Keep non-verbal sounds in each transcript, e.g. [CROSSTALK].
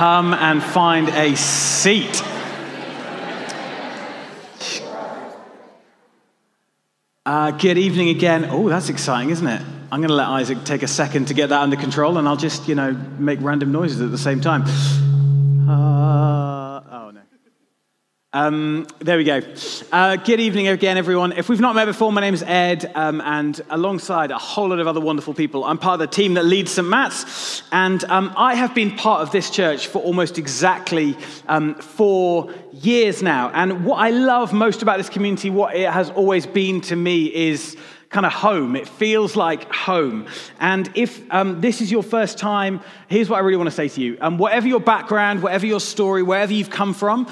come and find a seat. Uh, good evening again. Oh, that's exciting, isn't it? I'm going to let Isaac take a second to get that under control, and I'll just, you know, make random noises at the same time. Uh. Um, there we go. Uh, good evening again, everyone. If we've not met before, my name is Ed, um, and alongside a whole lot of other wonderful people, I'm part of the team that leads St. Matt's, and um, I have been part of this church for almost exactly um, four years now. And what I love most about this community, what it has always been to me, is kind of home. It feels like home. And if um, this is your first time, here's what I really want to say to you. Um, whatever your background, whatever your story, wherever you've come from,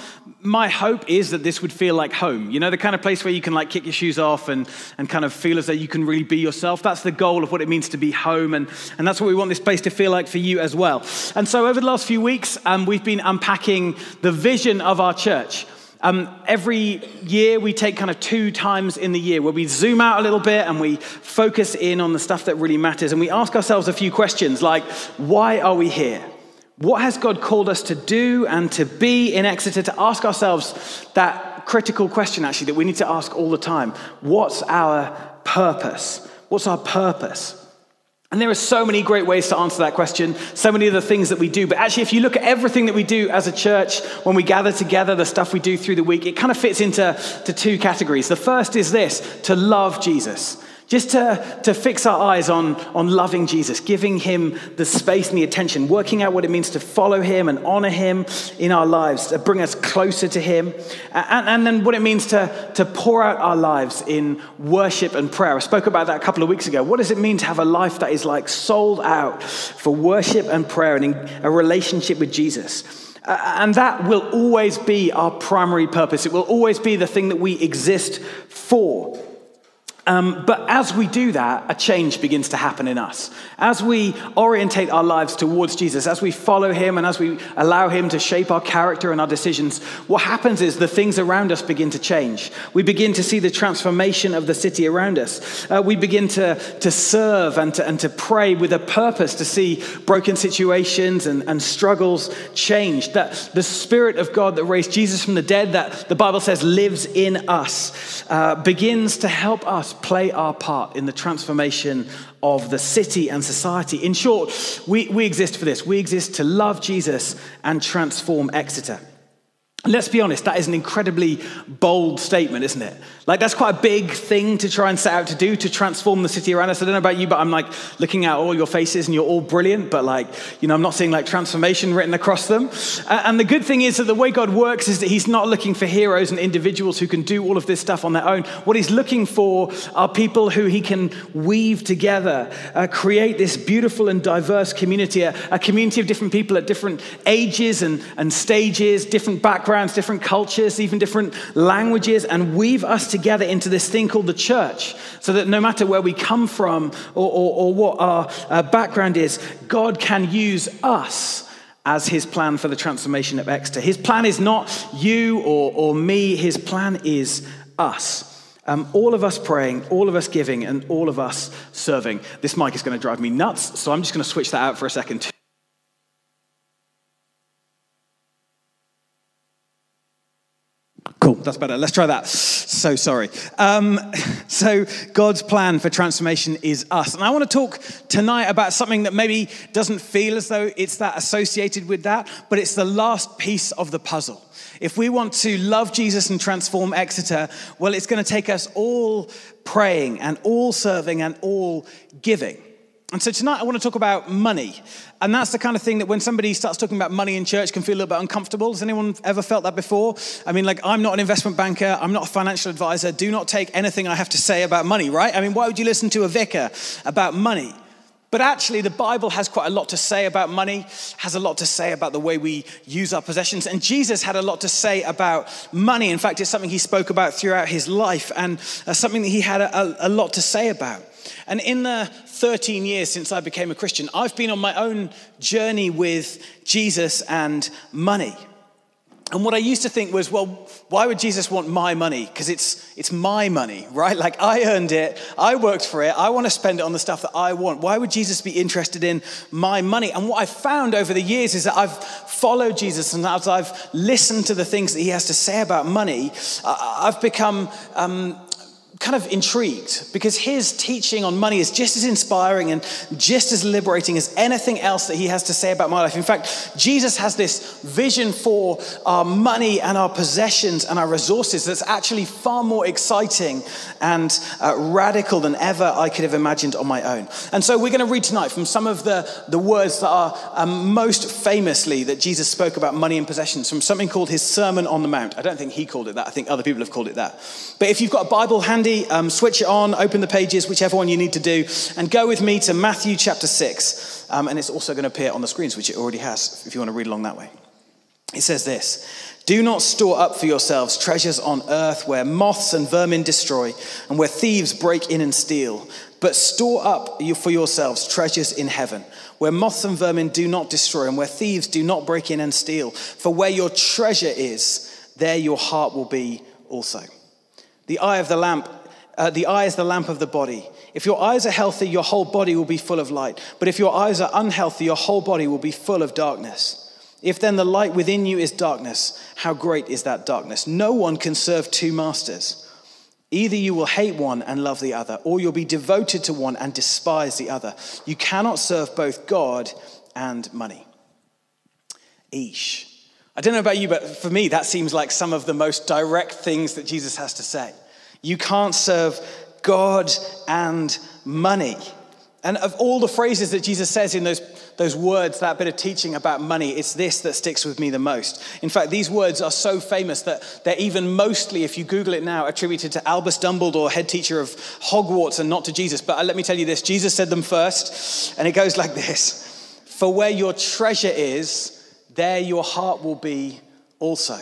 my hope is that this would feel like home. You know, the kind of place where you can like kick your shoes off and, and kind of feel as though you can really be yourself. That's the goal of what it means to be home. And, and that's what we want this place to feel like for you as well. And so over the last few weeks, um, we've been unpacking the vision of our church. Um, every year, we take kind of two times in the year where we zoom out a little bit and we focus in on the stuff that really matters. And we ask ourselves a few questions like, why are we here? What has God called us to do and to be in Exeter? To ask ourselves that critical question, actually, that we need to ask all the time What's our purpose? What's our purpose? And there are so many great ways to answer that question, so many of the things that we do. But actually, if you look at everything that we do as a church, when we gather together, the stuff we do through the week, it kind of fits into to two categories. The first is this to love Jesus. Just to, to fix our eyes on, on loving Jesus, giving him the space and the attention, working out what it means to follow him and honor him in our lives, to bring us closer to him, and, and then what it means to, to pour out our lives in worship and prayer. I spoke about that a couple of weeks ago. What does it mean to have a life that is like sold out for worship and prayer and a relationship with Jesus? And that will always be our primary purpose. It will always be the thing that we exist for. Um, but as we do that, a change begins to happen in us. As we orientate our lives towards Jesus, as we follow him, and as we allow him to shape our character and our decisions, what happens is the things around us begin to change. We begin to see the transformation of the city around us. Uh, we begin to, to serve and to, and to pray with a purpose to see broken situations and, and struggles changed. That the Spirit of God that raised Jesus from the dead, that the Bible says lives in us, uh, begins to help us play our part in the transformation of the city and society. In short, we, we exist for this. We exist to love Jesus and transform Exeter. Let's be honest, that is an incredibly bold statement, isn't it? Like, that's quite a big thing to try and set out to do to transform the city around us. I don't know about you, but I'm like looking at all your faces and you're all brilliant, but like, you know, I'm not seeing like transformation written across them. And the good thing is that the way God works is that He's not looking for heroes and individuals who can do all of this stuff on their own. What He's looking for are people who He can weave together, uh, create this beautiful and diverse community, a, a community of different people at different ages and, and stages, different backgrounds backgrounds, different cultures, even different languages, and weave us together into this thing called the church. So that no matter where we come from or, or, or what our uh, background is, God can use us as his plan for the transformation of Exeter. His plan is not you or, or me, his plan is us. Um, all of us praying, all of us giving, and all of us serving. This mic is going to drive me nuts, so I'm just going to switch that out for a second. That's better. Let's try that. So sorry. Um, so, God's plan for transformation is us. And I want to talk tonight about something that maybe doesn't feel as though it's that associated with that, but it's the last piece of the puzzle. If we want to love Jesus and transform Exeter, well, it's going to take us all praying and all serving and all giving. And so tonight I want to talk about money. And that's the kind of thing that when somebody starts talking about money in church can feel a little bit uncomfortable. Has anyone ever felt that before? I mean, like, I'm not an investment banker, I'm not a financial advisor. Do not take anything I have to say about money, right? I mean, why would you listen to a vicar about money? But actually, the Bible has quite a lot to say about money, has a lot to say about the way we use our possessions. And Jesus had a lot to say about money. In fact, it's something he spoke about throughout his life and uh, something that he had a, a lot to say about. And in the 13 years since I became a Christian, I've been on my own journey with Jesus and money. and what I used to think was, well, why would Jesus want my money? Because it's, it's my money, right? Like I earned it, I worked for it, I want to spend it on the stuff that I want. Why would Jesus be interested in my money? And what I've found over the years is that I've followed Jesus and as I've listened to the things that he has to say about money, I've become um, kind of intrigued because his teaching on money is just as inspiring and just as liberating as anything else that he has to say about my life. In fact, Jesus has this vision for our money and our possessions and our resources that's actually far more exciting and uh, radical than ever I could have imagined on my own. And so we're going to read tonight from some of the, the words that are um, most famously that Jesus spoke about money and possessions from something called his Sermon on the Mount. I don't think he called it that. I think other people have called it that. But if you've got a Bible handy, handy, um, switch it on, open the pages, whichever one you need to do, and go with me to Matthew chapter 6. Um, and it's also going to appear on the screens, which it already has, if you want to read along that way. It says this Do not store up for yourselves treasures on earth where moths and vermin destroy, and where thieves break in and steal. But store up for yourselves treasures in heaven, where moths and vermin do not destroy, and where thieves do not break in and steal. For where your treasure is, there your heart will be also. The eye of the lamp, uh, the eye is the lamp of the body. If your eyes are healthy, your whole body will be full of light. But if your eyes are unhealthy, your whole body will be full of darkness. If then the light within you is darkness, how great is that darkness? No one can serve two masters. Either you will hate one and love the other, or you'll be devoted to one and despise the other. You cannot serve both God and money. Eesh. I don't know about you, but for me, that seems like some of the most direct things that Jesus has to say. You can't serve God and money. And of all the phrases that Jesus says in those, those words, that bit of teaching about money, it's this that sticks with me the most. In fact, these words are so famous that they're even mostly, if you Google it now, attributed to Albus Dumbledore, head teacher of Hogwarts, and not to Jesus. But uh, let me tell you this Jesus said them first, and it goes like this For where your treasure is, there your heart will be also.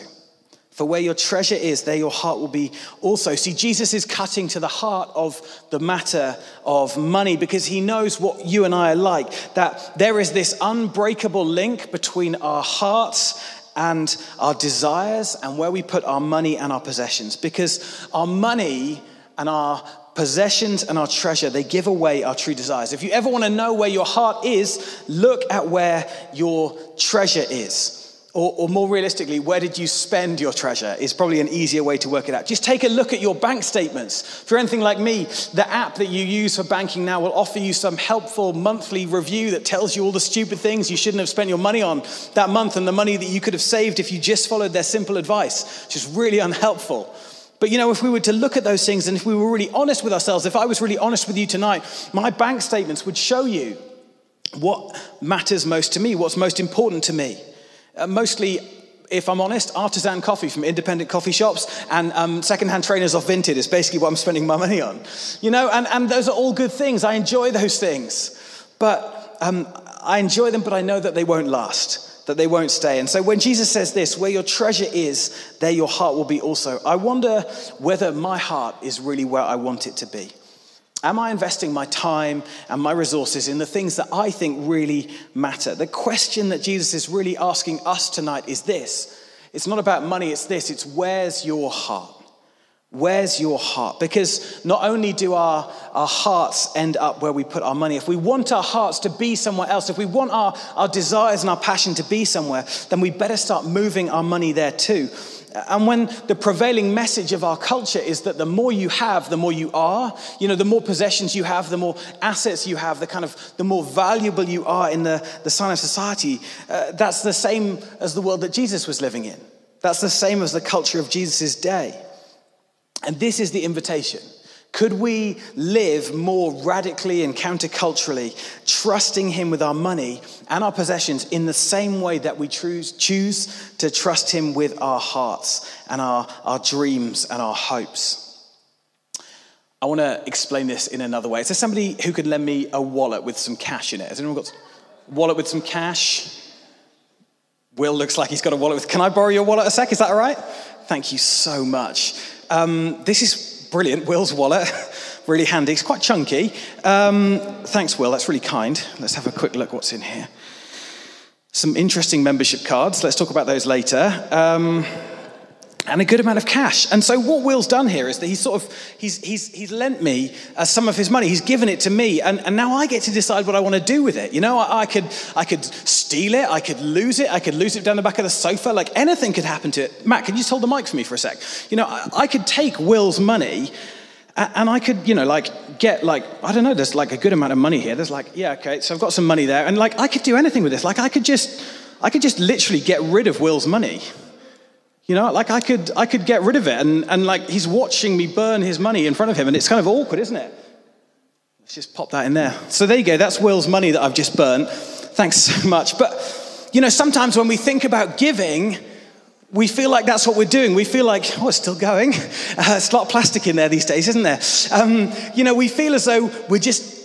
For where your treasure is, there your heart will be also. See, Jesus is cutting to the heart of the matter of money because he knows what you and I are like. That there is this unbreakable link between our hearts and our desires and where we put our money and our possessions. Because our money and our possessions and our treasure, they give away our true desires. If you ever want to know where your heart is, look at where your treasure is. Or, or, more realistically, where did you spend your treasure is probably an easier way to work it out. Just take a look at your bank statements. If you're anything like me, the app that you use for banking now will offer you some helpful monthly review that tells you all the stupid things you shouldn't have spent your money on that month and the money that you could have saved if you just followed their simple advice, is really unhelpful. But you know, if we were to look at those things and if we were really honest with ourselves, if I was really honest with you tonight, my bank statements would show you what matters most to me, what's most important to me. Uh, mostly, if I'm honest, artisan coffee from independent coffee shops and um, secondhand trainers off Vinted is basically what I'm spending my money on. You know, and, and those are all good things. I enjoy those things. But um, I enjoy them, but I know that they won't last that they won't stay. And so when Jesus says this, where your treasure is, there your heart will be also. I wonder whether my heart is really where I want it to be. Am I investing my time and my resources in the things that I think really matter? The question that Jesus is really asking us tonight is this it's not about money, it's this it's where's your heart? Where's your heart? Because not only do our, our hearts end up where we put our money, if we want our hearts to be somewhere else, if we want our, our desires and our passion to be somewhere, then we better start moving our money there too. And when the prevailing message of our culture is that the more you have, the more you are, you know, the more possessions you have, the more assets you have, the kind of the more valuable you are in the, the sign of society, uh, that's the same as the world that Jesus was living in. That's the same as the culture of Jesus' day. And this is the invitation. Could we live more radically and counterculturally, trusting Him with our money and our possessions in the same way that we choose, choose to trust Him with our hearts and our, our dreams and our hopes? I want to explain this in another way. Is there somebody who could lend me a wallet with some cash in it? Has anyone got a wallet with some cash? Will looks like he's got a wallet with. Can I borrow your wallet a sec? Is that all right? Thank you so much. Um, this is brilliant. Will's wallet, [LAUGHS] really handy. It's quite chunky. Um, thanks, Will. That's really kind. Let's have a quick look what's in here. some interesting membership cards. Let's talk about those later. Um, and a good amount of cash. And so what Will's done here is that he's sort of, he's, he's, he's lent me uh, some of his money. He's given it to me. And, and now I get to decide what I want to do with it. You know, I, I, could, I could steal it. I could lose it. I could lose it down the back of the sofa. Like anything could happen to it. Matt, can you just hold the mic for me for a sec? You know, I, I could take Will's money and I could, you know, like get like, I don't know, there's like a good amount of money here. There's like, yeah, okay, so I've got some money there. And like, I could do anything with this. Like, I could just, I could just literally get rid of Will's money. You know, like I could, I could get rid of it. And, and like he's watching me burn his money in front of him. And it's kind of awkward, isn't it? Let's just pop that in there. So there you go. That's Will's money that I've just burnt. Thanks so much. But, you know, sometimes when we think about giving, we feel like that's what we're doing. We feel like, oh, it's still going. [LAUGHS] Uh, it's a lot of plastic in there these days, isn't there? Um, you know, we feel as though we're just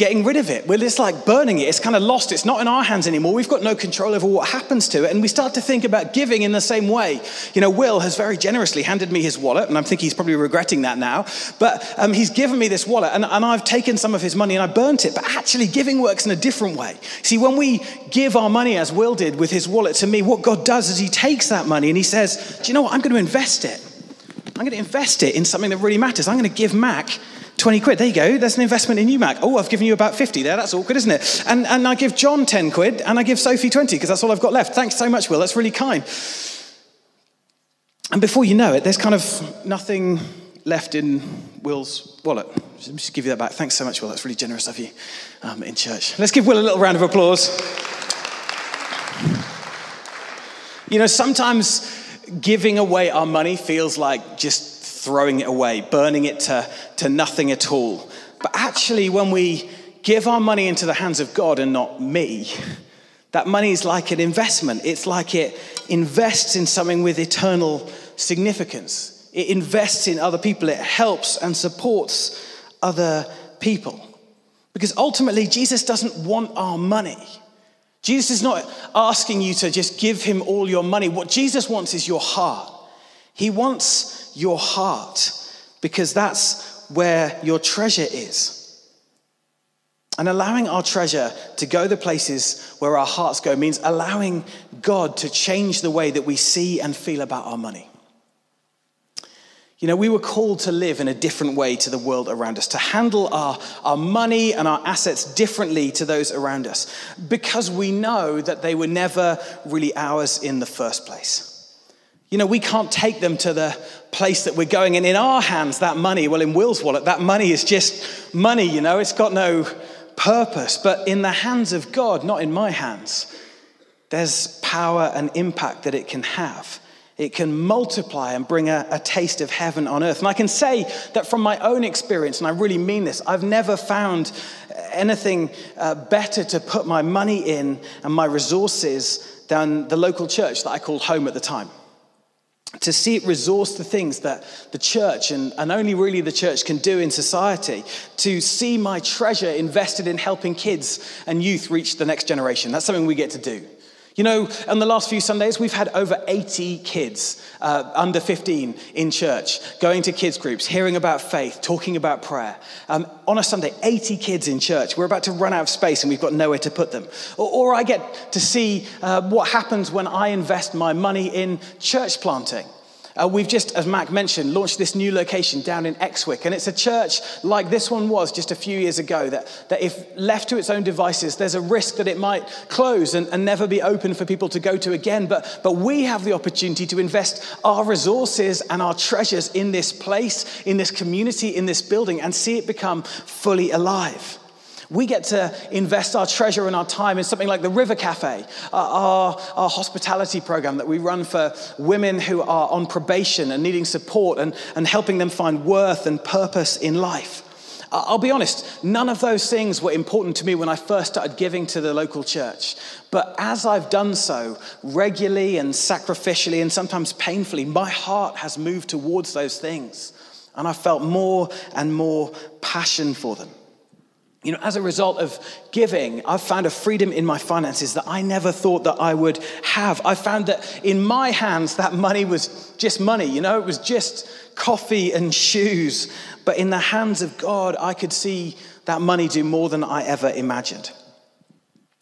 getting rid of it. We're just like burning it. It's kind of lost. It's not in our hands anymore. We've got no control over what happens to it. And we start to think about giving in the same way. You know, Will has very generously handed me his wallet, and I think he's probably regretting that now. But um, he's given me this wallet, and, and I've taken some of his money and I burnt it. But actually, giving works in a different way. See, when we give our money, as Will did with his wallet to me, what God does is he takes that money and he says, Do you know what? I'm going to invest it. I'm going to invest it in something that really matters. I'm going to give Mac 20 quid. There you go. That's an investment in you, Mac. Oh, I've given you about 50 there. That's awkward, isn't it? And, and I give John 10 quid and I give Sophie 20 because that's all I've got left. Thanks so much, Will. That's really kind. And before you know it, there's kind of nothing left in Will's wallet. Let me just give you that back. Thanks so much, Will. That's really generous of you um, in church. Let's give Will a little round of applause. You know, sometimes giving away our money feels like just throwing it away, burning it to, to nothing at all. But actually, when we give our money into the hands of God and not me, that money is like an investment. It's like it invests in something with eternal significance. It invests in other people. It helps and supports other people. Because ultimately, Jesus doesn't want our money. Jesus is not asking you to just give him all your money. What Jesus wants is your heart. He wants your heart because that's where your treasure is. And allowing our treasure to go the places where our hearts go means allowing God to change the way that we see and feel about our money. You know, we were called to live in a different way to the world around us, to handle our, our money and our assets differently to those around us, because we know that they were never really ours in the first place. You know, we can't take them to the place that we're going. And in our hands, that money, well, in Will's wallet, that money is just money, you know, it's got no purpose. But in the hands of God, not in my hands, there's power and impact that it can have. It can multiply and bring a, a, taste of heaven on earth. And I can say that from my own experience, and I really mean this, I've never found anything uh, better to put my money in and my resources than the local church that I called home at the time to see it resource the things that the church and, and only really the church can do in society, to see my treasure invested in helping kids and youth reach the next generation. That's something we get to do. You know, in the last few Sundays, we've had over 80 kids uh, under 15 in church going to kids' groups, hearing about faith, talking about prayer. Um, on a Sunday, 80 kids in church. We're about to run out of space and we've got nowhere to put them. Or, or I get to see uh, what happens when I invest my money in church planting. Uh, we've just, as Mac mentioned, launched this new location down in Exwick. And it's a church like this one was just a few years ago that, that if left to its own devices, there's a risk that it might close and, and never be open for people to go to again. But, but we have the opportunity to invest our resources and our treasures in this place, in this community, in this building, and see it become fully alive. We get to invest our treasure and our time in something like the River Cafe, uh, our, our hospitality program that we run for women who are on probation and needing support and, and helping them find worth and purpose in life. I'll be honest, none of those things were important to me when I first started giving to the local church. But as I've done so regularly and sacrificially and sometimes painfully, my heart has moved towards those things. And I felt more and more passion for them. You know, as a result of giving, I've found a freedom in my finances that I never thought that I would have. I found that in my hands, that money was just money, you know, it was just coffee and shoes. But in the hands of God, I could see that money do more than I ever imagined.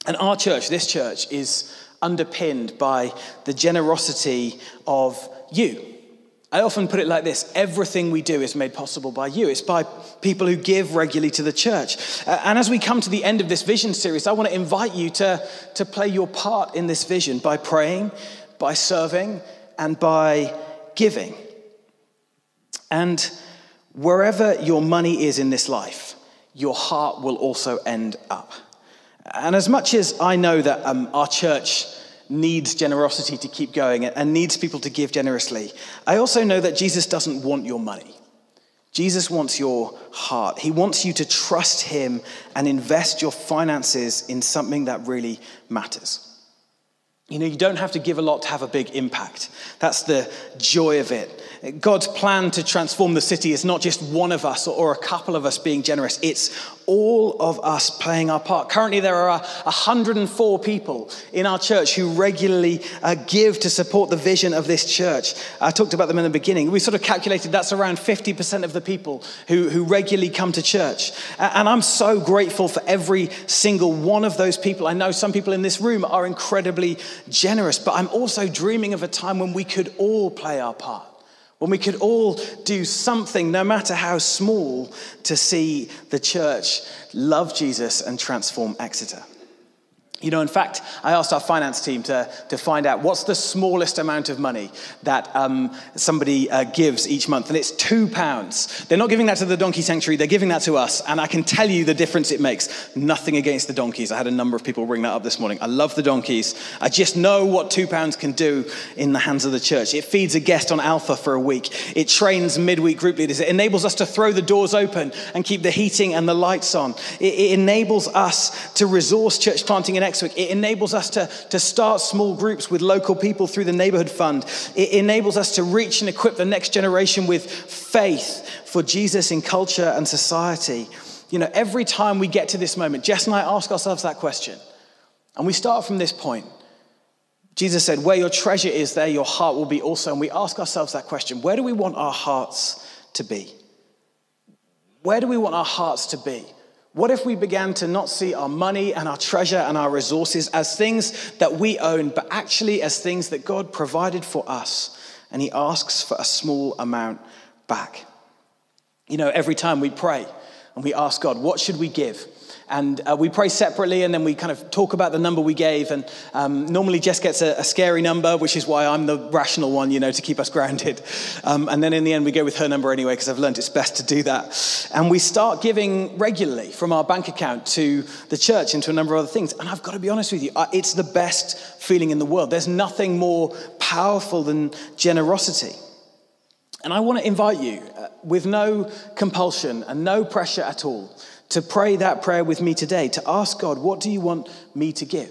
And our church, this church, is underpinned by the generosity of you. I often put it like this everything we do is made possible by you. It's by people who give regularly to the church. Uh, and as we come to the end of this vision series, I want to invite you to, to play your part in this vision by praying, by serving, and by giving. And wherever your money is in this life, your heart will also end up. And as much as I know that um, our church needs generosity to keep going and needs people to give generously, I also know that Jesus doesn't want your money. Jesus wants your heart. He wants you to trust Him and invest your finances in something that really matters. You know, you don't have to give a lot to have a big impact. That's the joy of it. God's plan to transform the city is not just one of us or a couple of us being generous, it's all of us playing our part. Currently, there are 104 people in our church who regularly uh, give to support the vision of this church. I talked about them in the beginning. We sort of calculated that's around 50% of the people who, who regularly come to church. And I'm so grateful for every single one of those people. I know some people in this room are incredibly generous, but I'm also dreaming of a time when we could all play our part when we could all do something, no matter how small, to see the church love Jesus and transform Exeter. You know, in fact, I asked our finance team to, to find out what's the smallest amount of money that um, somebody uh, gives each month, and it's two pounds. They're not giving that to the donkey sanctuary, they're giving that to us, and I can tell you the difference it makes. Nothing against the donkeys. I had a number of people bring that up this morning. I love the donkeys. I just know what two pounds can do in the hands of the church. It feeds a guest on Alpha for a week, it trains midweek group leaders, it enables us to throw the doors open and keep the heating and the lights on, it, it enables us to resource church planting in Exwick. It enables us to, to start small groups with local people through the neighborhood fund. It enables us to reach and equip the next generation with faith for Jesus in culture and society. You know, every time we get to this moment, Jess and I ask ourselves that question. And we start from this point. Jesus said, Where your treasure is, there your heart will be also. And we ask ourselves that question Where do we want our hearts to be? Where do we want our hearts to be? What if we began to not see our money and our treasure and our resources as things that we own, but actually as things that God provided for us? And He asks for a small amount back. You know, every time we pray and we ask God, what should we give? And uh, we pray separately and then we kind of talk about the number we gave. And um, normally Jess gets a, a, scary number, which is why I'm the rational one, you know, to keep us grounded. Um, and then in the end, we go with her number anyway, because I've learned it's best to do that. And we start giving regularly from our bank account to the church and to a number of other things. And I've got to be honest with you, it's the best feeling in the world. There's nothing more powerful than generosity. And I want to invite you, uh, with no compulsion and no pressure at all, to pray that prayer with me today, to ask God, what do you want me to give?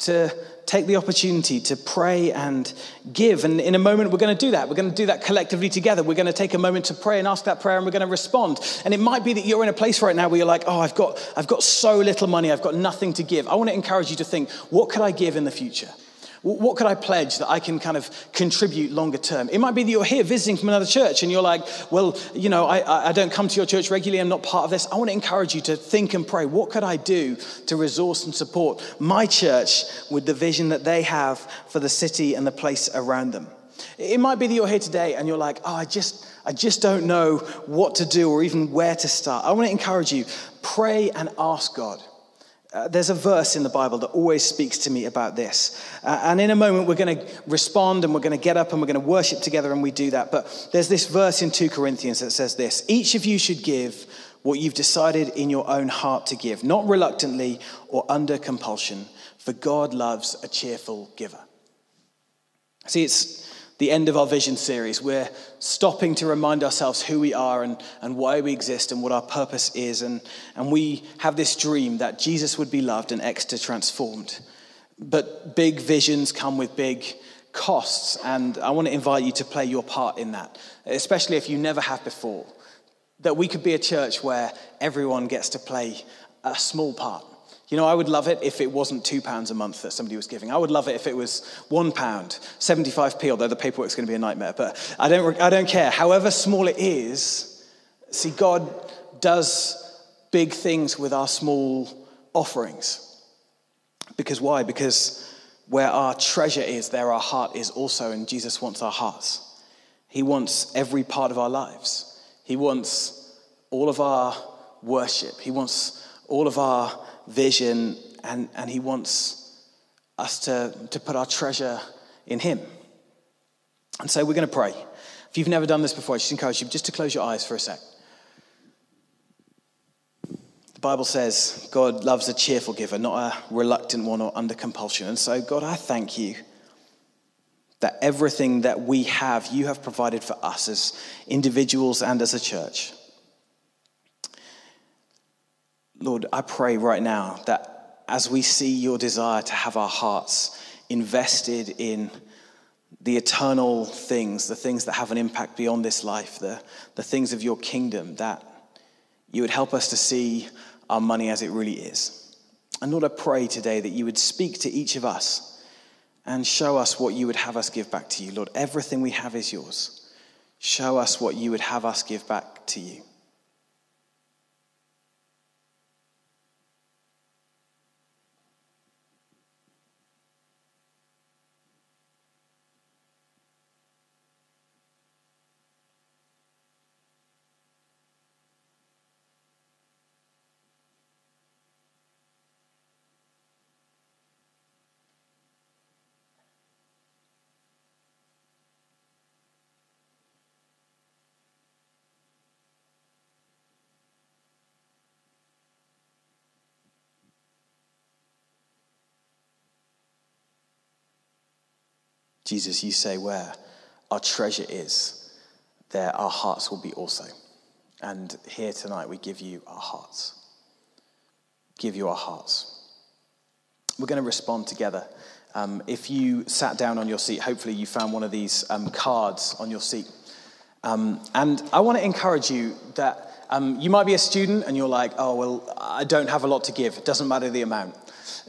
To take the opportunity to pray and give. And in a moment, we're going to do that. We're going to do that collectively together. We're going to take a moment to pray and ask that prayer, and we're going to respond. And it might be that you're in a place right now where you're like, oh, I've got, I've got so little money, I've got nothing to give. I want to encourage you to think, what could I give in the future? What could I pledge that I can kind of contribute longer term? It might be that you're here visiting from another church and you're like, well, you know, I, I don't come to your church regularly, I'm not part of this. I want to encourage you to think and pray. What could I do to resource and support my church with the vision that they have for the city and the place around them? It might be that you're here today and you're like, oh, I just, I just don't know what to do or even where to start. I want to encourage you, pray and ask God. Uh, there's a verse in the Bible that always speaks to me about this. Uh, and in a moment, we're going to respond and we're going to get up and we're going to worship together, and we do that. But there's this verse in 2 Corinthians that says this Each of you should give what you've decided in your own heart to give, not reluctantly or under compulsion, for God loves a cheerful giver. See, it's the end of our vision series. We're stopping to remind ourselves who we are and, and why we exist and what our purpose is. And, and we have this dream that Jesus would be loved and Exeter transformed. But big visions come with big costs. And I want to invite you to play your part in that, especially if you never have before. That we could be a church where everyone gets to play a small part you know, I would love it if it wasn't two pounds a month that somebody was giving. I would love it if it was one pound, 75p, although the paperwork's going to be a nightmare. But I don't, I don't care. However small it is, see, God does big things with our small offerings. Because why? Because where our treasure is, there our heart is also, and Jesus wants our hearts. He wants every part of our lives. He wants all of our worship. He wants all of our vision, and, and He wants us to, to put our treasure in Him. And so we're going to pray. If you've never done this before, I just encourage you just to close your eyes for a sec. The Bible says God loves a cheerful giver, not a reluctant one or under compulsion. And so, God, I thank you that everything that we have, you have provided for us as individuals and as a church. Lord, I pray right now that as we see your desire to have our hearts invested in the eternal things, the things that have an impact beyond this life, the, the things of your kingdom, that you would help us to see our money as it really is. And Lord, I pray today that you would speak to each of us and show us what you would have us give back to you. Lord, everything we have is yours. Show us what you would have us give back to you. Jesus, you say, where our treasure is, there our hearts will be also. And here tonight, we give you our hearts. Give you our hearts. We're going to respond together. Um, if you sat down on your seat, hopefully you found one of these um, cards on your seat. Um, and I want to encourage you that um, you might be a student and you're like, oh, well, I don't have a lot to give. It doesn't matter the amount.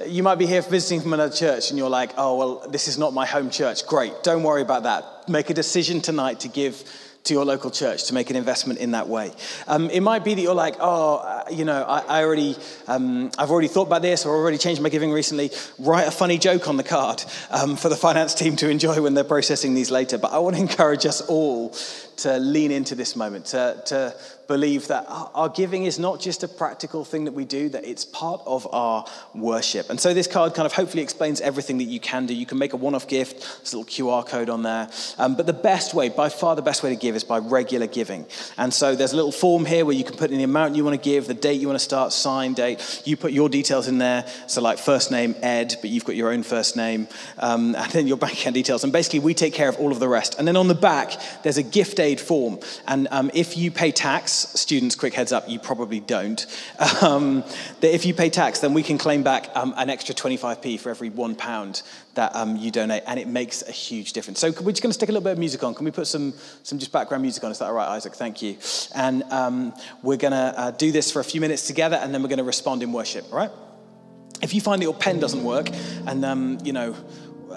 You might be here visiting from another church and you're like, oh, well, this is not my home church. Great. Don't worry about that. Make a decision tonight to give to your local church to make an investment in that way. Um, it might be that you're like, oh, uh, you know, I, I already, um, I've already thought about this or already changed my giving recently. Write a funny joke on the card um, for the finance team to enjoy when they're processing these later. But I want to encourage us all to lean into this moment, to, to believe that our giving is not just a practical thing that we do, that it's part of our worship. And so this card kind of hopefully explains everything that you can do. You can make a one off gift, there's a little QR code on there. Um, but the best way, by far the best way to give, is by regular giving. And so there's a little form here where you can put in the amount you want to give, the date you want to start, sign date. You put your details in there. So, like first name, Ed, but you've got your own first name, um, [LAUGHS] and then your bank account details. And basically, we take care of all of the rest. And then on the back, there's a gift aid form. And um, if you pay tax, students, quick heads up, you probably don't. Um, that if you pay tax, then we can claim back um, an extra 25p for every one pound that um, you donate, and it makes a huge difference. So we're just going to stick a little bit of music on. Can we put some, some just background music on? Is that all right, Isaac? Thank you. And um, we're going to uh, do this for a few minutes together, and then we're going to respond in worship, all right? If you find that your pen doesn't work, and, um, you know,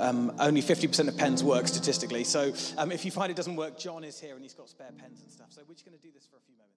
um, only 50% of pens work statistically. So um, if you find it doesn't work, John is here and he's got spare pens and stuff. So we're just going to do this for a few moments.